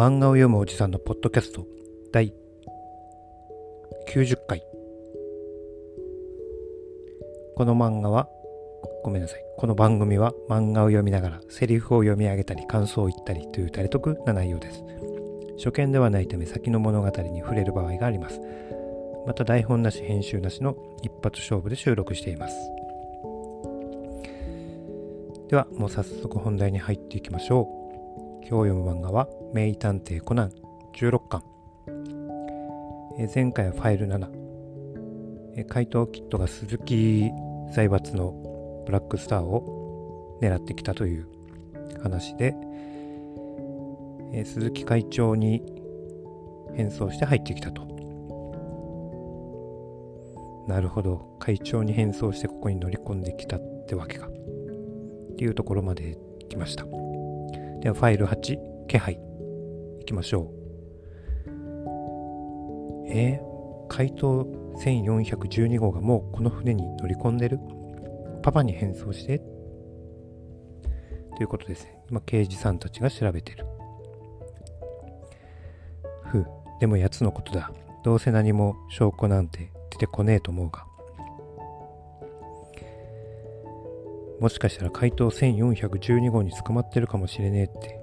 漫画を読むおじさんのポッドキャスト。第90回。この漫画はごめんなさい。この番組は漫画を読みながらセリフを読み上げたり感想を言ったりという垂れ得な内容です。初見ではないため先の物語に触れる場合があります。また台本なし編集なしの一発勝負で収録しています。ではもう早速本題に入っていきましょう。今日読む漫画は名探偵コナン16巻。え前回はファイル7怪盗キットが鈴木財閥のブラックスターを狙ってきたという話でえ鈴木会長に変装して入ってきたと。なるほど。会長に変装してここに乗り込んできたってわけか。っていうところまで来ました。ではファイル8気配。いきましょう。えー、怪盗1412号がもうこの船に乗り込んでる？パパに変装して。ということですね。今刑事さんたちが調べてる。ふうでも奴のことだ。どうせ何も証拠なんて出てこねえと思うが。もしかしたら怪盗1412号に捕まってるかもしれねえって。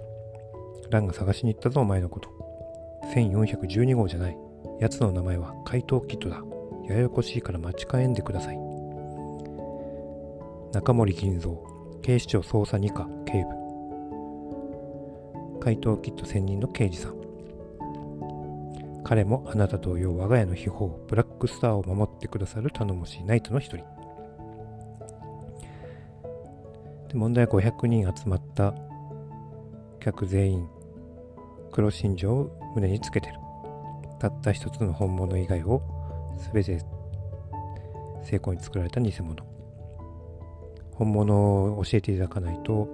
ランが探しに行ったぞお前のこと。1412号じゃない。奴の名前は怪盗キットだ。ややこしいから待ちかえんでください。中森銀蔵警視庁捜査2課警部。怪盗キット専任の刑事さん。彼もあなた同様我が家の秘宝ブラックスターを守ってくださる頼もしいナイトの一人。で問題は500人集まった客全員。黒真珠を胸につけてる。たった一つの本物以外を全て成功に作られた偽物。本物を教えていただかないと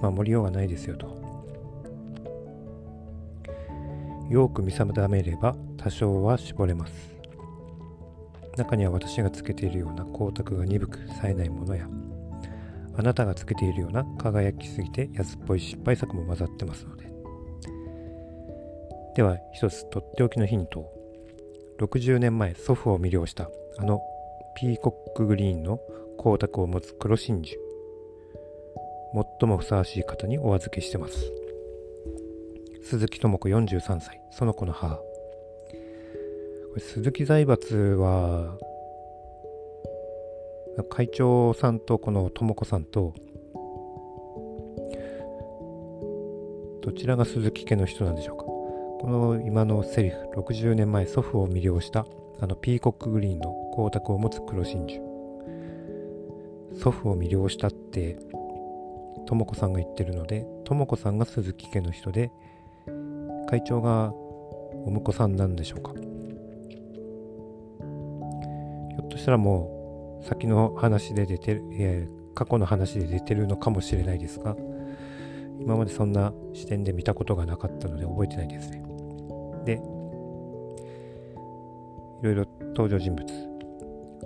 守りようがないですよと。よく見定めれば多少は絞れます。中には私がつけているような光沢が鈍く冴えないものやあなたがつけているような輝きすぎて安っぽい失敗作も混ざってますのででは一つとっておきのヒントを。60年前祖父を魅了したあのピーコックグリーンの光沢を持つ黒真珠。最もふさわしい方にお預けしてます。鈴木智子43歳その子の母。これ鈴木財閥は会長さんとこの智子さんとどちらが鈴木家の人なんでしょうか。この今のセリフ60年前祖父を魅了したあのピーコックグリーンの光沢を持つ黒真珠。祖父を魅了したって智子さんが言ってるので智子さんが鈴木家の人で会長がお婿さんなんでしょうか。ひょっとしたらもう先の話で出てる、えー、過去の話で出てるのかもしれないですが今までそんな視点で見たことがなかったので覚えてないですね。でいろいろ登場人物。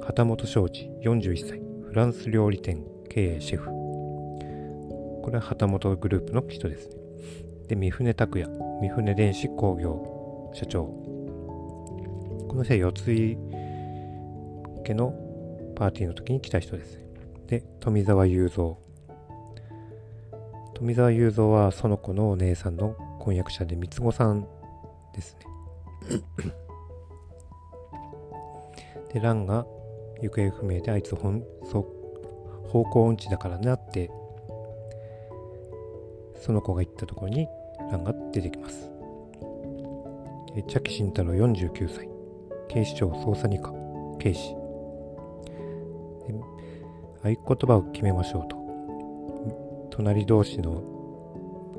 旗本昌司41歳。フランス料理店経営シェフ。これは旗本グループの人ですね。で三船拓也。三船電子工業社長。この人は四井家のパーティーの時に来た人ですで富澤雄三。富澤雄三はその子のお姉さんの婚約者で三つ子さんですねで蘭が行方不明であいつ本方向音痴だからなってその子が行ったところに欄が出てきます。茶木慎太郎49歳。警視庁捜査2課。警視。合言葉を決めましょうと。隣同士の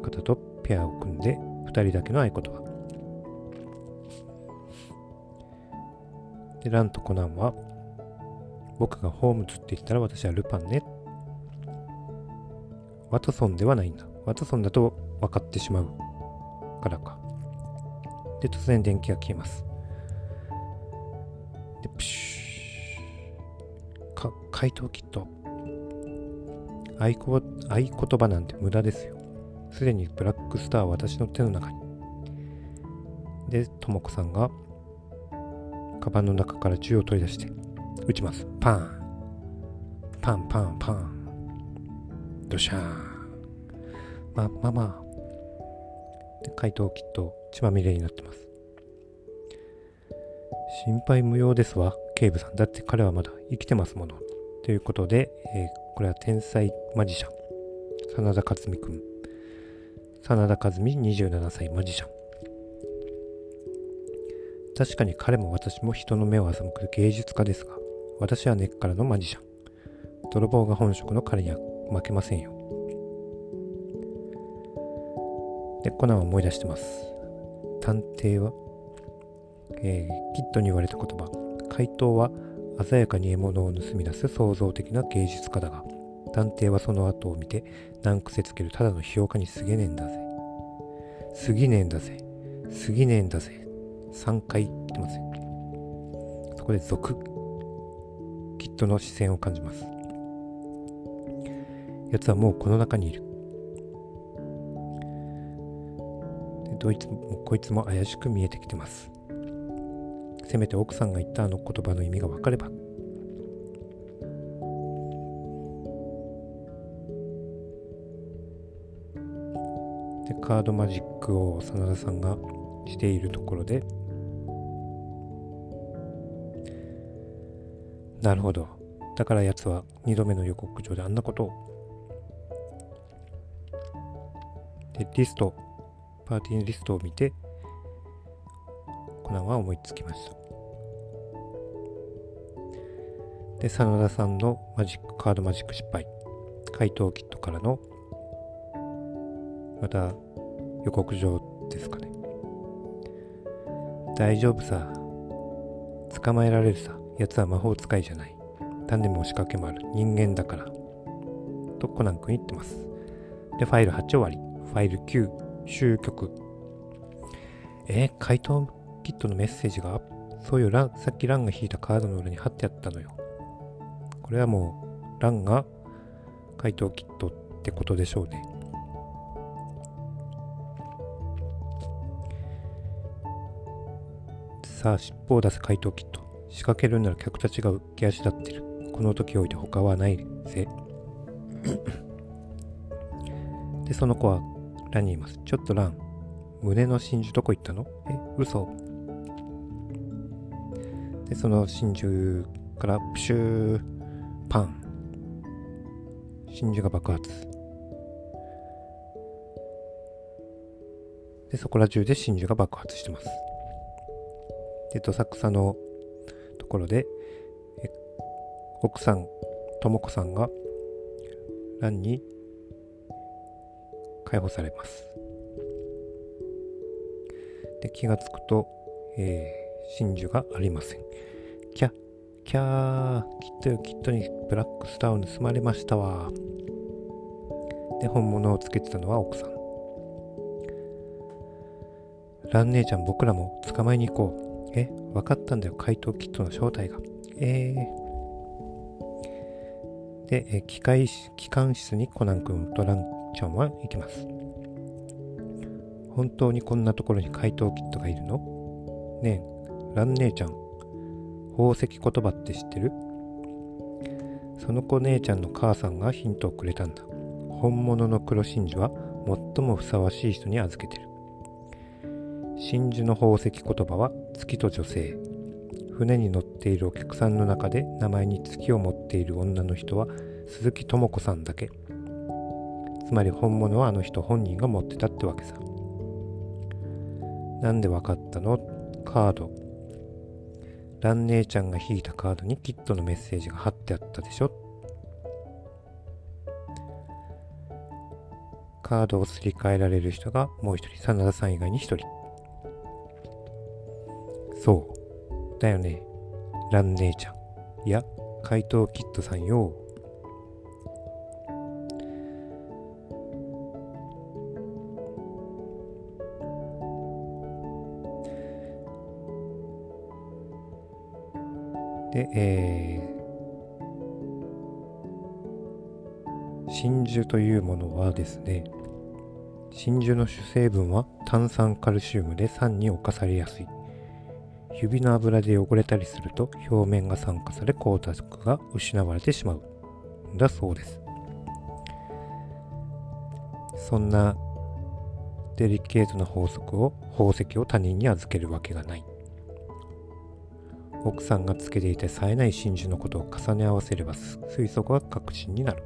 方とペアを組んで2人だけの合言葉。で、ランとコナンは僕がホームズって言ったら私はルパンね。ワトソンではないんだ。ワトソンだと分かってしまうからか。で、突然電気が消えます。で、プシュー。か、回答キット。合言合言葉なんて無駄ですよ。すでにブラックスターは私の手の中に。でとも子さんがカバンの中から銃を取り出して撃ちます。パン。パンパンパン。ドシャー。ンまままで怪盗キット血まみれになってます。心配無用ですわ警部さん。だって彼はまだ生きてますもの。ということで、えー、これは天才マジシャン。真田和美くん。真田和美27歳マジシャン。確かに彼も私も人の目を欺く芸術家ですが私は根っからのマジシャン。泥棒が本職の彼には負けませんよ。でコナンは思い出してます。探偵は、えー、キッドに言われた言葉。怪盗は鮮やかに獲物を盗み出す創造的な芸術家だが探偵はその後を見て難癖つけるただの評価に過ぎねえんだぜ。過ぎねえんだぜ。過ぎねえんだぜ。3回言ってますそこで続キッドの視線を感じます。奴はもうこの中にいる。でどいつもこいつも怪しく見えてきてます。せめて奥さんが言ったあの言葉の意味が分かれば。でカードマジックを真田さんがしているところでなるほど。だから奴は2度目の予告状であんなことを。でリストパーティーのリストを見てコナンは思いつきました。で真田さんのマジックカードマジック失敗。怪盗キットからのまた予告状ですかね。大丈夫さ。捕まえられるさ。奴は魔法使いじゃない。単でも仕掛けもある。人間だから。とコナン君言ってます。でファイル8終わり。ファイル9終局。えー、怪盗キットのメッセージが？そういうランさっきランが引いたカードの裏に貼ってあったのよ。これはもうランが怪盗キットってことでしょうね。さあ尻尾を出す怪盗キット仕掛けるなら客たちが浮き足立ってる。この時おいて他はないぜ。でその子はランにいます。ちょっとラン胸の真珠どこ行ったの？え嘘。でその真珠からプシューパン。真珠が爆発。でそこら中で真珠が爆発してます。で、どさくさのところで、奥さん、とも子さんが、蘭に解放されます。で、気がつくと、えー、真珠がありません。キャ、キャー、きっとよ、きっとにブラックスターを盗まれましたわ。で、本物をつけてたのは奥さん。蘭姉ちゃん僕らも捕まえに行こう。え、分かったんだよ、怪盗キットの正体が。えー、で、え機械、機関室にコナン君とランちゃんは行きます。本当にこんなところに怪盗キットがいるの？ねえ、ラン姉ちゃん、宝石言葉って知ってる？その子姉ちゃんの母さんがヒントをくれたんだ。本物の黒真珠は最もふさわしい人に預けてる。真珠の宝石言葉は月と女性。船に乗っているお客さんの中で名前に月を持っている女の人は鈴木智子さんだけ。つまり本物はあの人本人が持ってたってわけさ。なんでわかったの？カード。蘭姉ちゃんが引いたカードにキットのメッセージが貼ってあったでしょ。カードをすり替えられる人がもう一人真田さん以外に一人。そう。だよね。ラン姉ちゃん。いや、怪盗キッドさんよ。で、えー、真珠というものはですね、真珠の主成分は炭酸カルシウムで酸に侵されやすい指の油で汚れたりすると表面が酸化され光沢が失われてしまうんだそうです。そんなデリケートな法則を宝石を他人に預けるわけがない。奥さんがつけていて冴えない真珠のことを重ね合わせれば推測が確信になる。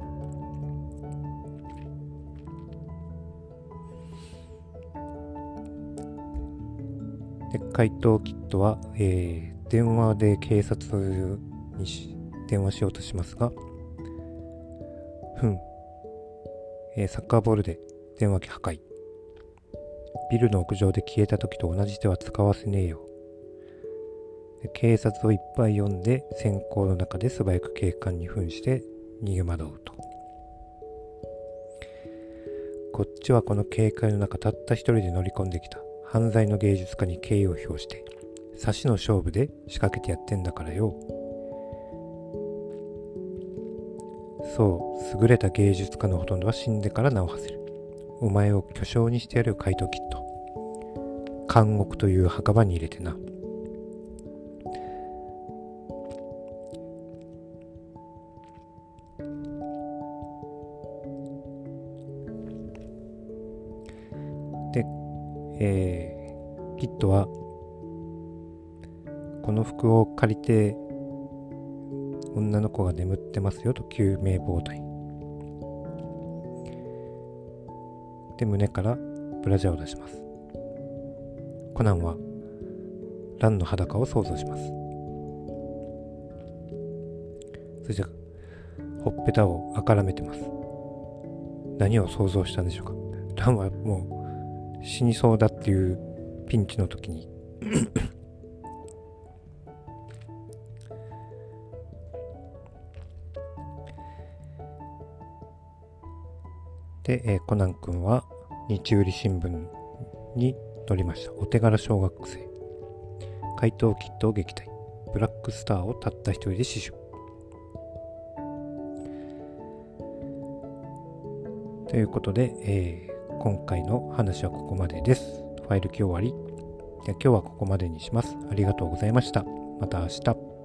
回答キットは、えー、電話で警察にし電話しようとしますがふん、えー、サッカーボールで電話機破壊。ビルの屋上で消えた時と同じ手は使わせねえよ。警察をいっぱい呼んで閃光の中で素早く警官に扮して逃げ惑うと。こっちはこの警戒の中たった一人で乗り込んできた。犯罪の芸術家に敬意を表して差しの勝負で仕掛けてやってんだからよ。そう優れた芸術家のほとんどは死んでから名を馳せる。お前を巨匠にしてやる怪盗キット。監獄という墓場に入れてな。えー、キットはこの服を借りて女の子が眠ってますよと救命防体で胸からブラジャーを出します。コナンはランの裸を想像します。そしてほっぺたをあからめてます。何を想像したんでしょうか。ランはもう死にそうだっていうピンチの時に で、えー、コナン君は日売新聞に載りました。お手柄小学生。怪盗キットを撃退。ブラックスターをたった一人で死守。ということで、えー、今回の話はここまでです。ファイル今日終わり。今日はここまでにします。ありがとうございました。また明日。